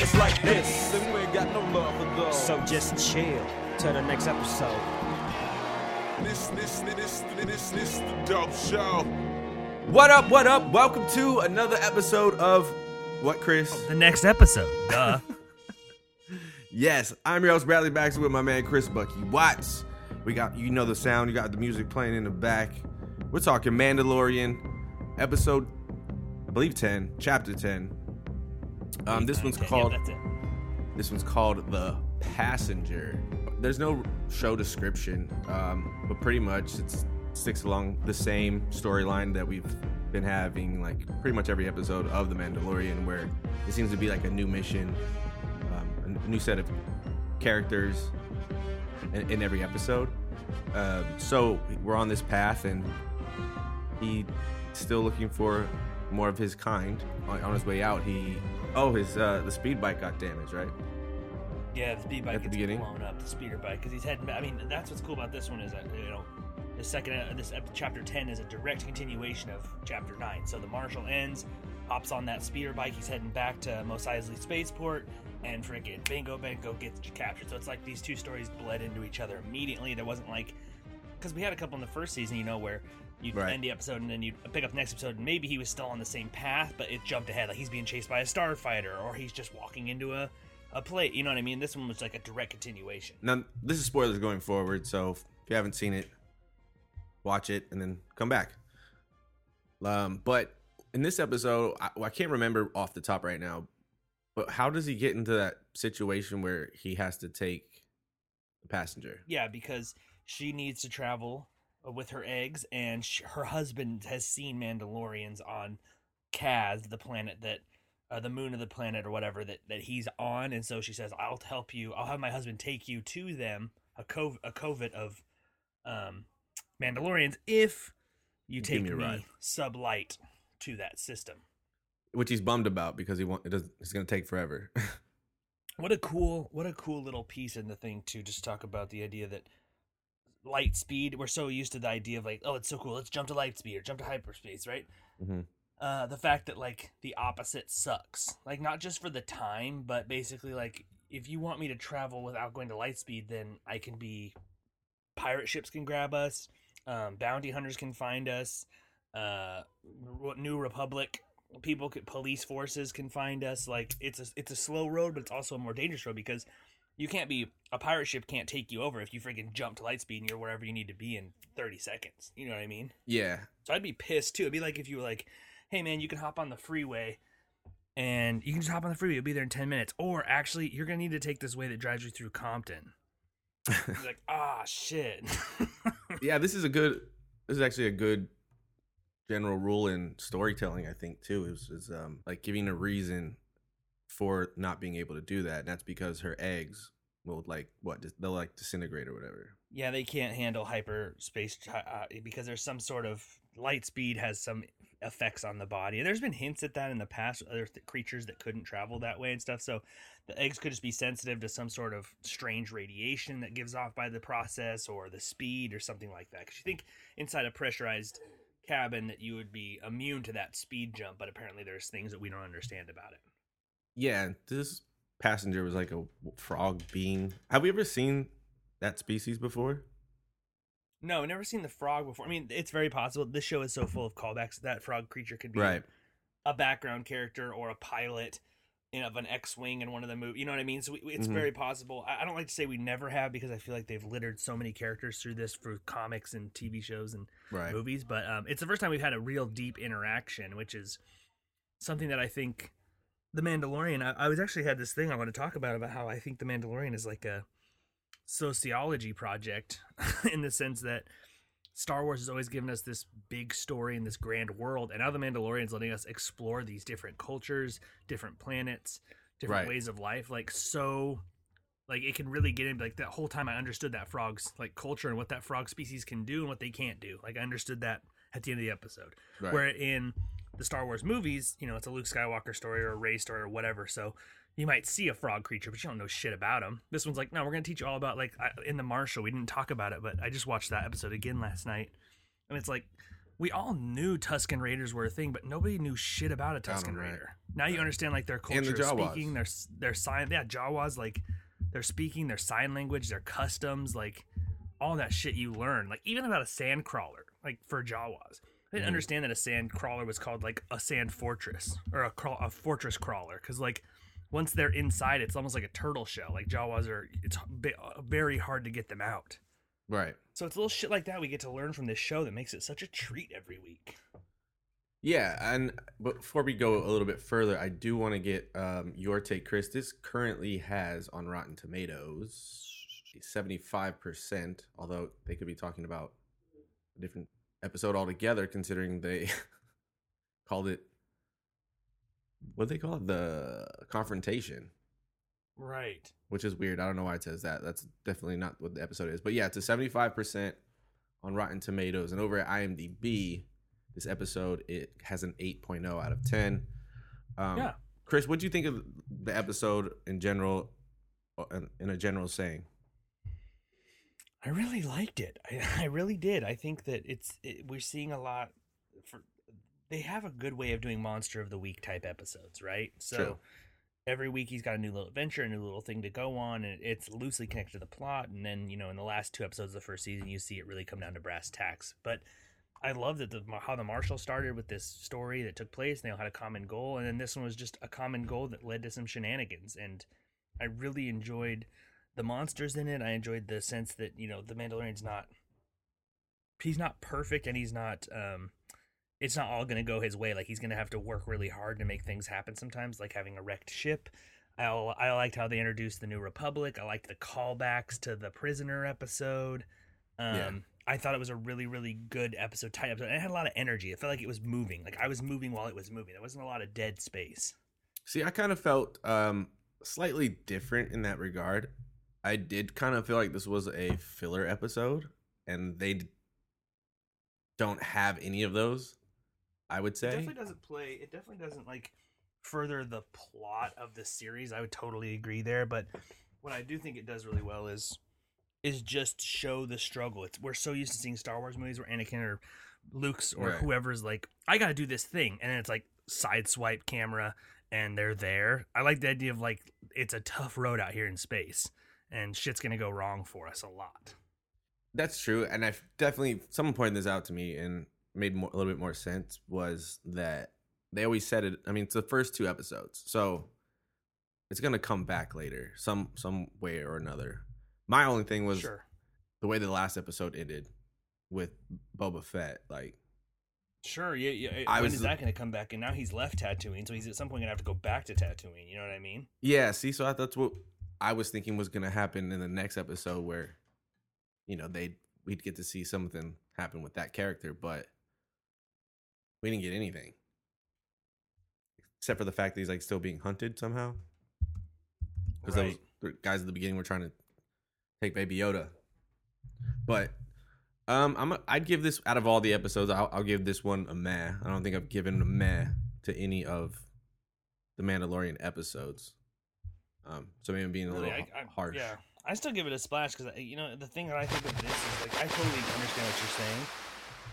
It's like this. So just chill the next episode. this, this, this, this, this, the dope show. What up? What up? Welcome to another episode of what, Chris? the next episode. Duh. Yes, I'm your host Bradley Baxter with my man Chris Bucky Watts. We got you know the sound. You got the music playing in the back. We're talking Mandalorian, episode, I believe ten, chapter ten. Um, this one's called. This one's called The Passenger. There's no show description, um, but pretty much it sticks along the same storyline that we've been having, like pretty much every episode of The Mandalorian, where it seems to be like a new mission, new set of characters in, in every episode. Um, so we're on this path, and he's still looking for more of his kind. On, on his way out, he oh his uh, the speed bike got damaged, right? Yeah, the speed bike At the gets beginning? blown up. The speeder bike because he's heading. Back. I mean, that's what's cool about this one is that you know, the second uh, this ep- chapter ten is a direct continuation of chapter nine. So the marshal ends, hops on that speeder bike. He's heading back to Mos Eisley Spaceport, and freaking Bingo Bango gets captured. So it's like these two stories bled into each other immediately. There wasn't like because we had a couple in the first season, you know, where you'd Right. end the episode and then you'd pick up the next episode, and maybe he was still on the same path, but it jumped ahead, like he's being chased by a starfighter, or he's just walking into a a plate. You know what I mean? This one was like a direct continuation. Now this is spoilers going forward, so if you haven't seen it, watch it and then come back. Um, but in this episode, I, I can't remember off the top right now, but how does he get into that situation where he has to take the passenger? Yeah, because she needs to travel uh, with her eggs, and sh- her husband has seen Mandalorians on Kaz, the planet that. Uh, the moon of the planet or whatever that, that he's on and so she says i'll help you i'll have my husband take you to them a cov a covert of um mandalorians if you Give take me me, sublight to that system Which he's bummed about because he want it does, it's going to take forever. what a cool what a cool little piece in the thing to just talk about the idea that light speed we're so used to the idea of like oh it's so cool let's jump to light speed or jump to hyperspace right Mhm. uh the fact that like the opposite sucks like not just for the time but basically like if you want me to travel without going to light speed then i can be pirate ships can grab us um, bounty hunters can find us uh new republic people could police forces can find us like it's a it's a slow road but it's also a more dangerous road because you can't be a pirate ship can't take you over if you freaking jump to light speed and you're wherever you need to be in 30 seconds. You know what i mean? Yeah. so i'd be pissed too. It'd be like if you were like hey man you can hop on the freeway and you can just hop on the freeway you'll be there in 10 minutes. Or actually you're gonna need to take this way that drives you through compton. Like ah shit. Yeah, this is a good. This is actually a good general rule in storytelling. I think too is is um like giving a reason for not being able to do that, and that's because her eggs will like what they'll like disintegrate or whatever. Yeah, they can't handle hyperspace uh, because there's some sort of light speed has some effects on the body. And there's been hints at that in the past. Other th- creatures that couldn't travel that way and stuff. So the eggs could just be sensitive to some sort of strange radiation that gives off by the process, or the speed, or something like that. Because you think inside a pressurized cabin that you would be immune to that speed jump, but apparently there's things that we don't understand about it. Yeah, this passenger was like a frog being. Have we ever seen that species before? No, never seen the frog before. I mean, it's very possible. This show is so full of callbacks. That frog creature could be Right. a background character or a pilot in of an X-wing in one of the movies. You know what I mean? So we, it's Mhm. very possible. I, I don't like to say we never have because I feel like they've littered so many characters through this for comics and TV shows and Right. movies. But um, it's the first time we've had a real deep interaction, which is something that I think the Mandalorian. I, I was actually had this thing I want to talk about about how I think the Mandalorian is like a sociology project in the sense that Star Wars has always given us this big story and this grand world, and now the Mandalorian's letting us explore these different cultures, different planets, different Right. ways of life. Like so, like it can really get into like that whole time. I understood that frog's like culture and what that frog species can do and what they can't do. Like I understood that at the end of the episode. Right. Where in the Star Wars movies, you know, it's a Luke Skywalker story or a Rey story or whatever. So you might see a frog creature, but you don't know shit about him. This one's like, no, we're gonna teach you all about like I- in the Marshal. We didn't talk about it, but I just watched that episode again last night, and it's like we all knew Tusken Raiders were a thing, but nobody knew shit about a Tusken right. Raider. Now you understand like their And the culture, speaking, their their sign, yeah, Jawas, like their speaking, their sign language, their customs, like all that shit you learn, like even about a sand crawler, like for Jawas. I didn't Mhm. understand that a sand crawler was called like a sand fortress or a crawl, a fortress crawler because like once they're inside, it's almost like a turtle shell. Like Jawas are, it's very hard to get them out. Right. So it's a little shit like that we get to learn from this show that makes it such a treat every week. Yeah, and before we go a little bit further, I do want to get um, your take, Chris. This currently has on Rotten Tomatoes seventy-five percent, although they could be talking about a different episode altogether, considering they called it what they call it the confrontation, Right. which is weird. I don't know why it says that. That's definitely not what the episode is. But yeah, it's a seventy-five percent on Rotten Tomatoes, and over at IMDb, this episode it has an 8.0 out of 10. Um, Yeah. Chris, what do you think of the episode in general? uh, In, in a general saying, I really liked it. I, I really did. I think that it's it, we're seeing a lot. For they have a good way of doing monster of the week type episodes, right? So True. every week he's got a new little adventure, a new little thing to go on, and it's loosely connected to the plot. And then you know, in the last two episodes of the first season, you see it really come down to brass tacks. But I love that the how the Marshal started with this story that took place. They all had a common goal, and then this one was just a common goal that led to some shenanigans. And I really enjoyed the monsters in it. I enjoyed the sense that you know the Mandalorian's not he's not perfect, and he's not um it's not all going to go his way. Like he's going to have to work really hard to make things happen sometimes, like having a wrecked ship. I I liked how they introduced the New Republic. I liked the callbacks to the prisoner episode. Um, Yeah. I thought it was a really, really good episode, tight episode. And it had a lot of energy. It felt like it was moving. Like I was moving while it was moving. There wasn't a lot of dead space. see, I kind of felt um, slightly different in that regard. I did kind of feel like this was a filler episode, and they don't have any of those. I would say. It definitely doesn't play. It definitely doesn't like further the plot of the series. I would totally agree there. But what I do think it does really well is is just show the struggle. It's we're so used to seeing Star Wars movies where Anakin or Luke's or Right. whoever's like, I got to do this thing, and then it's like side swipe camera, and they're there. I like the idea of like it's a tough road out here in space, and shit's gonna go wrong for us a lot. That's true, and I've definitely someone pointed this out to me and made more, a little bit more sense was that they always said it. I mean, it's the first two episodes, so it's gonna come back later, some some way or another. My only thing was sure, the way the last episode ended with Boba Fett. Like, sure. Yeah, yeah. I when was- is that gonna come back? And now he's left Tatooine, so he's at some point gonna have to go back to Tatooine. You know what I mean? yeah, see, so I, that's what I was thinking was gonna happen in the next episode, where you know they we'd get to see something happen with that character, but we didn't get anything except for the fact that he's like still being hunted somehow. Because Right. those guys at the beginning were trying to take Baby Yoda, but um, I'm a, I'd give this out of all the episodes, I'll, I'll give this one a meh. I don't think I've given a meh to any of the Mandalorian episodes. Um, so maybe I'm being a Really, little I- I- harsh. Yeah, I still give it a splash because you know the thing that I think of this is like I totally understand what you're saying,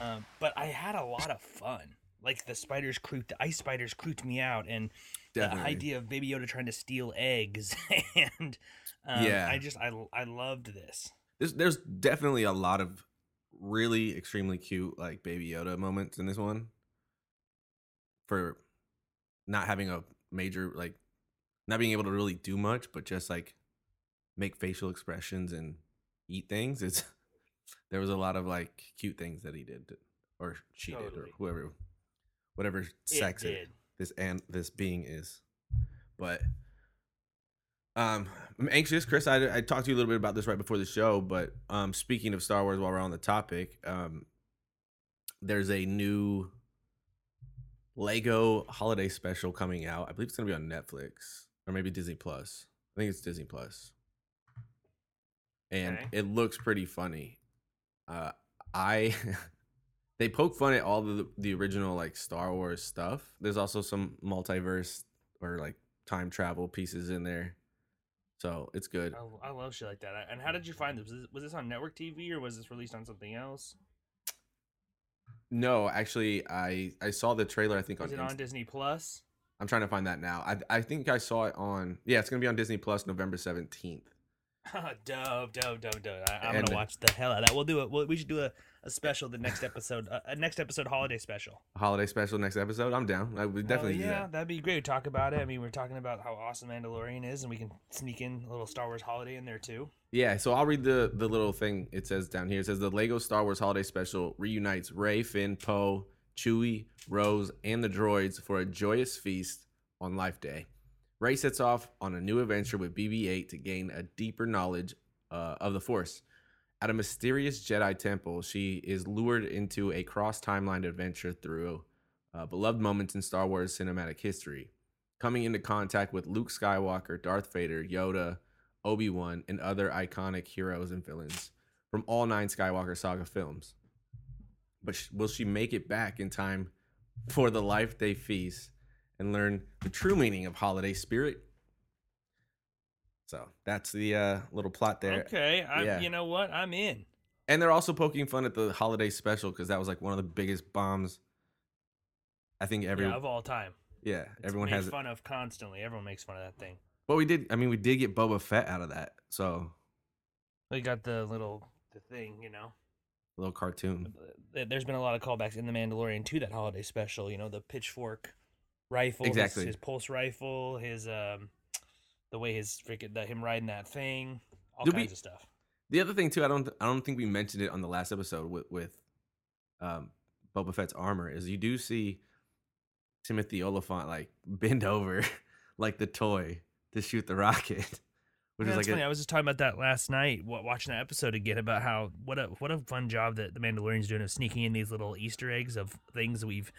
um, but I had a lot of fun. Like the spiders creeped, the ice spiders creeped me out, and Definitely. the idea of Baby Yoda trying to steal eggs, and um, Yeah. I just I I loved this. There's there's definitely a lot of really extremely cute like Baby Yoda moments in this one. For not having a major like not being able to really do much, but just like make facial expressions and eat things. It's there was a lot of like cute things that he did or she did or whoever whatever sex it, did. this and this being is. But um, I'm anxious, Chris. I, I talked to you a little bit about this right before the show, but um, speaking of Star Wars, while we're on the topic, um, there's a new Lego holiday special coming out. I believe it's gonna be on Netflix or maybe Disney Plus. I think it's Disney Plus, and Okay. it looks pretty funny. Uh, I they poke fun at all the the original like Star Wars stuff. There's also some multiverse or like time travel pieces in there, so it's good. I, I love shit like that. And how did you find this? Was, this? was this on network TV or was this released on something else? No, actually, I I saw the trailer. I think Was on. it on Disney Plus? I'm trying to find that now. I I think I saw it on. Yeah, it's gonna be on Disney Plus November 17th. dope, dope, dope, dope. I, I'm And- gonna watch the hell out of that. We'll do it. We'll, we should do a, a special the next episode, a, a next episode holiday special. Holiday special next episode. I'm down. I would definitely Hell do yeah, that. that'd be great. Talk about it. I mean, we're talking about how awesome Mandalorian is, and we can sneak in a little Star Wars holiday in there too. Yeah, so I'll read the the little thing it says down here. It says the Lego Star Wars Holiday Special reunites Rey, Finn, Poe, Chewie, Rose, and the droids for a joyous feast on Life Day. Rey sets off on a new adventure with BB-8 to gain a deeper knowledge uh, of the Force. At a mysterious Jedi temple, she is lured into a cross timeline adventure through uh, beloved moments in Star Wars cinematic history, coming into contact with Luke Skywalker, Darth Vader, Yoda, Obi Wan, and other iconic heroes and villains from all nine Skywalker saga films. But sh- will she make it back in time for the Life Day feast and learn the true meaning of holiday spirit? So that's the uh, little plot there. Okay, I, yeah. you know what? I'm in. And they're also poking fun at the holiday special because that was like one of the biggest bombs. I think every yeah, yeah, of all time. It's everyone made has it. fun of constantly. Everyone makes fun of that thing. But we did. I mean, we did get Boba Fett out of that. So We got the little the thing, you know. little cartoon. There's been a lot of callbacks in the Mandalorian to that holiday special. You know, the pitchfork rifle, his- Exactly. his, pulse rifle, his um, the way his freaking the, him riding that thing, all Did we- kinds of stuff. The other thing too, I don't, I don't think we mentioned it on the last episode with with um, Boba Fett's armor is you do see Timothy Olyphant like bend over like the toy to shoot the rocket, which Yeah, is like funny. a, I was just talking about that last night, wa- watching that episode again about how what a what a fun job that the Mandalorian's doing of sneaking in these little Easter eggs of things we've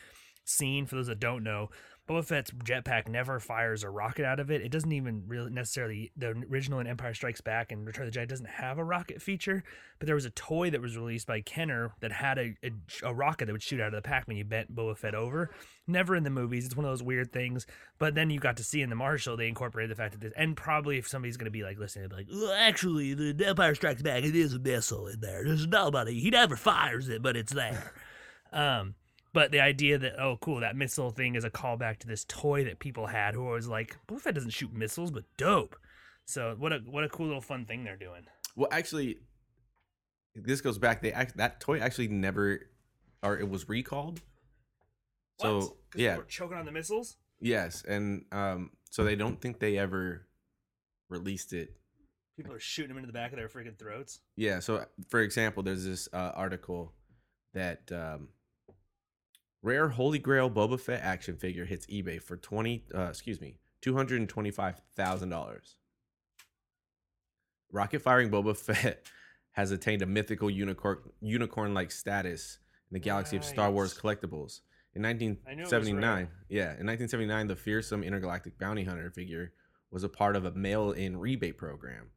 seen. For those that don't know, Boba Fett's jetpack never fires a rocket out of it. It doesn't even really necessarily the original in Empire Strikes Back and Return of the Jedi doesn't have a rocket feature, but there was a toy that was released by Kenner that had a, a, a rocket that would shoot out of the pack when you bent Boba Fett over. Never in the movies. It's one of those weird things. But then you got to see in the Marshal, they incorporated the fact that this, and probably if somebody's to be like listening, be like, well, actually, the Empire Strikes Back, it is a missile in there. There's nobody. He never fires it, but it's there. um, but the idea that oh cool that missile thing is a callback to this toy that people had who was like Boba Fett doesn't shoot missiles but dope. So what a what a cool little fun thing they're doing. well, actually, this goes back. They act, that toy actually never, or it was recalled. So yeah, choking on the missiles. yes, and um, so they don't think they ever released it People are shooting them into the back of their freaking throats. Yeah. So, for example, there's this uh, article that um, rare Holy Grail Boba Fett action figure hits eBay for twenty. Uh, excuse me, two hundred and twenty-five thousand dollars. Rocket firing Boba Fett has attained a mythical unicorn unicorn-like status in the galaxy of Star Wars collectibles. In I knew it was 1979, yeah, in 1979, the fearsome intergalactic bounty hunter figure was a part of a mail-in rebate program.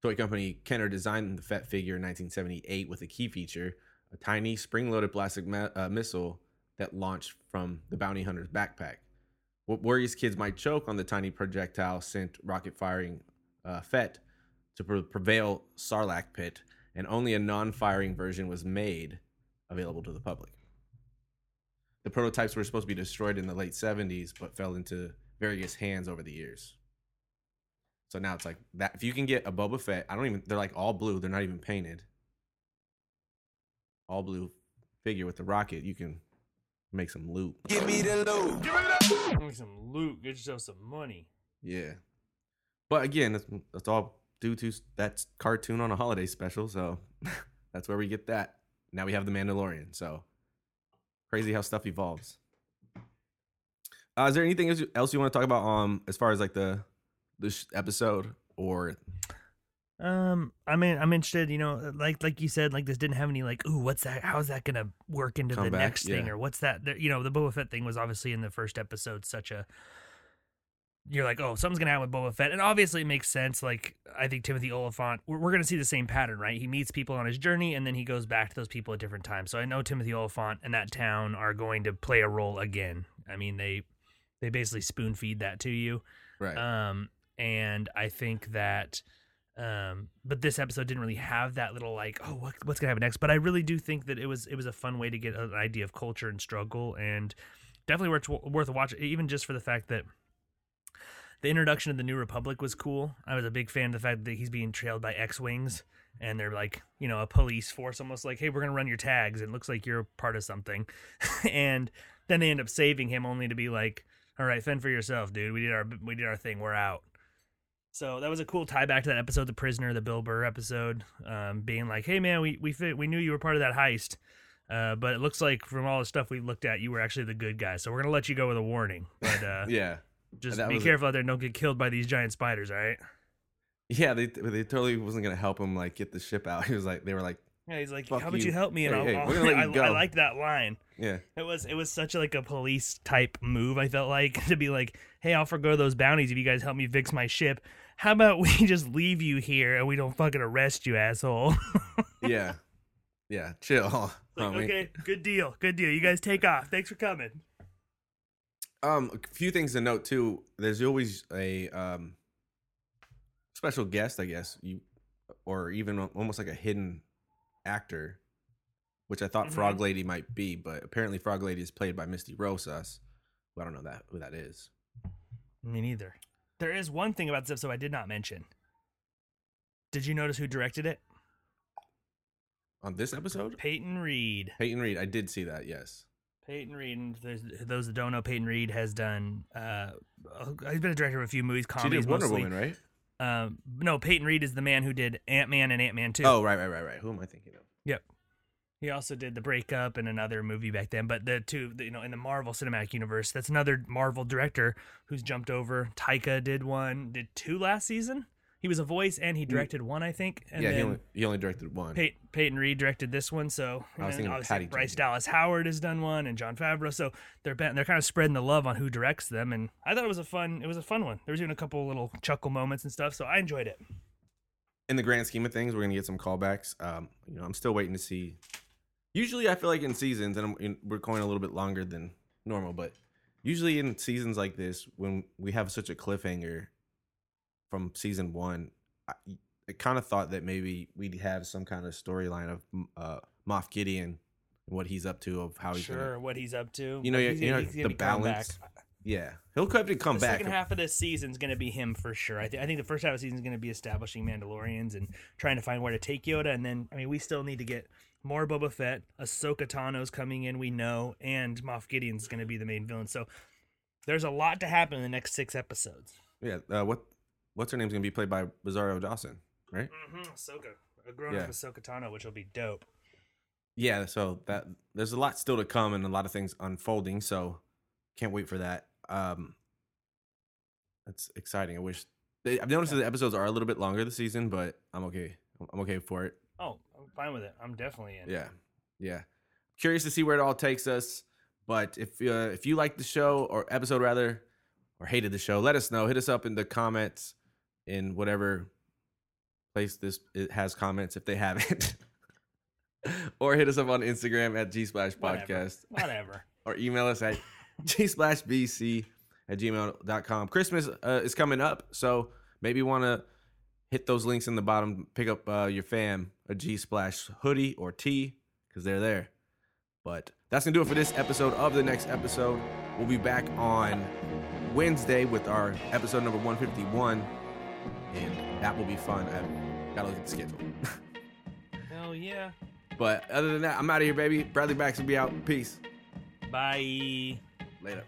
Toy company Kenner designed the Fett figure in 1978 with a key feature, a tiny spring-loaded plastic ma- uh, missile that launched from the bounty hunter's backpack. What worries kids might choke on the tiny projectile sent rocket-firing uh, Fett to pre- prevail Sarlacc pit, and only a non-firing version was made available to the public. The prototypes were supposed to be destroyed in the late 70s, but fell into various hands over the years. So now it's like that. If you can get a Boba Fett, I don't even. They're like all blue. They're not even painted. All blue figure with the rocket. You can make some loot. Give me the loot. Give me the Make some loot, get yourself some money. Yeah. But again, that's, that's all due to that cartoon on a holiday special. So that's where we get that. Now we have the Mandalorian. So crazy how stuff evolves. Uh, is there anything else you- else you want to talk about? Um, as far as like the this episode or Um, I mean, I'm interested. You know, like like you said, like this didn't have any like, ooh, what's that? How's that gonna work into Come the back, next thing, or what's that? You know, the Boba Fett thing was obviously in the first episode such a you're like, oh, something's gonna happen with Boba Fett, and obviously it makes sense. Like I think Timothy Olyphant, we're, we're gonna see the same pattern, right? He meets people on his journey, and then he goes back to those people at different times. So I know Timothy Olyphant and that town are going to play a role again. I mean, they they basically spoon feed that to you. Right. Um, and I think that, um, but this episode didn't really have that little like, oh, what, what's gonna happen next? But I really do think that it was it was a fun way to get an idea of culture and struggle, and definitely worth worth a watch, even just for the fact that the introduction of the New Republic was cool. I was a big fan of the fact that he's being trailed by X wings. And they're like, you know, a police force, almost like, hey, we're gonna run your tags. It looks like you're part of something, and then they end up saving him, only to be like, all right, fend for yourself, dude. We did our we did our thing. We're out. So that was a cool tie back to that episode, the prisoner, the Bill Burr episode, um, being like, "Hey man, we we fit, we knew you were part of that heist, uh, but it looks like from all the stuff we looked at, you were actually the good guy. So we're gonna let you go with a warning, but uh, yeah. just be was a- careful out there, and don't get killed by these giant spiders. All right? Yeah, they they totally wasn't gonna help him like get the ship out. He was like, they were like, Yeah, he's like, "How about you. you help me?" And Hey, I'll, hey, I'll- we're gonna let you I. I liked that line. yeah, It was it was such a, like a police type move. I felt like to be like, "Hey, I'll forgo those bounties if you guys help me fix my ship. How about we just leave you here and we don't fucking arrest you, asshole?" yeah, yeah. Chill, Like, okay, good deal, good deal. You guys take off. Thanks for coming. Um, a few things to note too. There's always a um special guest, I guess, you or even almost like a hidden actor, which I thought Mhm. Frog Lady might be, but apparently Frog Lady is played by Misty Rosas. Who I don't know that who that is. Me neither. There is one thing about this episode I did not mention. Did you notice who directed it? On this episode, Peyton Reed. Peyton Reed. I did see that. Yes. Peyton Reed. And those that don't know, Peyton Reed has done. Uh, he's been a director of a few movies, She comedies did Wonder mostly. Woman, right? Um, no, Peyton Reed is the man who did Ant Man and Ant Man Two. Oh, right, right, right, right. Who am I thinking of? Yep. He also did the breakup and another movie back then, but the two, the, you know, in the Marvel Cinematic Universe, that's another Marvel director who's jumped over. Taika did one, did two last season. He was a voice and he directed one, I think. And yeah, then he only he only directed one. Pey- Peyton Reed directed this one, so I was thinking obviously Patty Bryce Dallas Howard has done one, and Jon Favreau. So they're they're kind of spreading the love on who directs them, and I thought it was a fun it was a fun one. There was even a couple little chuckle moments and stuff, so I enjoyed it. in the grand scheme of things, we're gonna get some callbacks. Um, you know, I'm still waiting to see. Usually, I feel like in seasons, and I'm, in, we're going a little bit longer than normal, but usually in seasons like this, when we have such a cliffhanger from season one, I, I kind of thought that maybe we'd have some kind of storyline of uh, Moff Gideon and what he's up to, of how he's sure, gonna, what he's up to. You know, he's you know, he's the balance. back. yeah, he'll have to come back. the second half of this season is going to be him for sure. I, th- I think the first half of the season is going to be establishing Mandalorians and trying to find where to take Yoda. And then, I mean, we still need to get more Boba Fett. Ahsoka Tano's coming in, we know, and Moff Gideon's going to be the main villain. So there's a lot to happen in the next six episodes. Yeah, uh, what what's her name's gonna be played by Rosario Dawson, right? Mm-hmm. Ahsoka, a grown Yeah. up Ahsoka Tano, which will be dope. yeah so that there's a lot still to come and a lot of things unfolding so can't wait for that um that's exciting i wish they, i've noticed that the episodes are a little bit longer this season but i'm okay i'm okay for it Oh, I'm fine with it. I'm definitely in. yeah. Yeah. Curious to see where it all takes us but if uh, if you like the show or episode rather or hated the show let us know. Hit us up in the comments in whatever place this it has comments if they haven't. Or hit us up on instagram at g splash podcast. Whatever. or email us at gsplashbc at gmail.com christmas uh, is coming up so maybe you want to hit those links in the bottom pick up uh, your fam a g splash hoodie or tee because they're there. But that's gonna do it for this episode of the next episode. We'll be back on wednesday with our episode number 151 and that will be fun. I've gotta look at the schedule. Hell yeah. but other than that i'm out of here baby. Bradley baxter will be out. Peace. Bye. later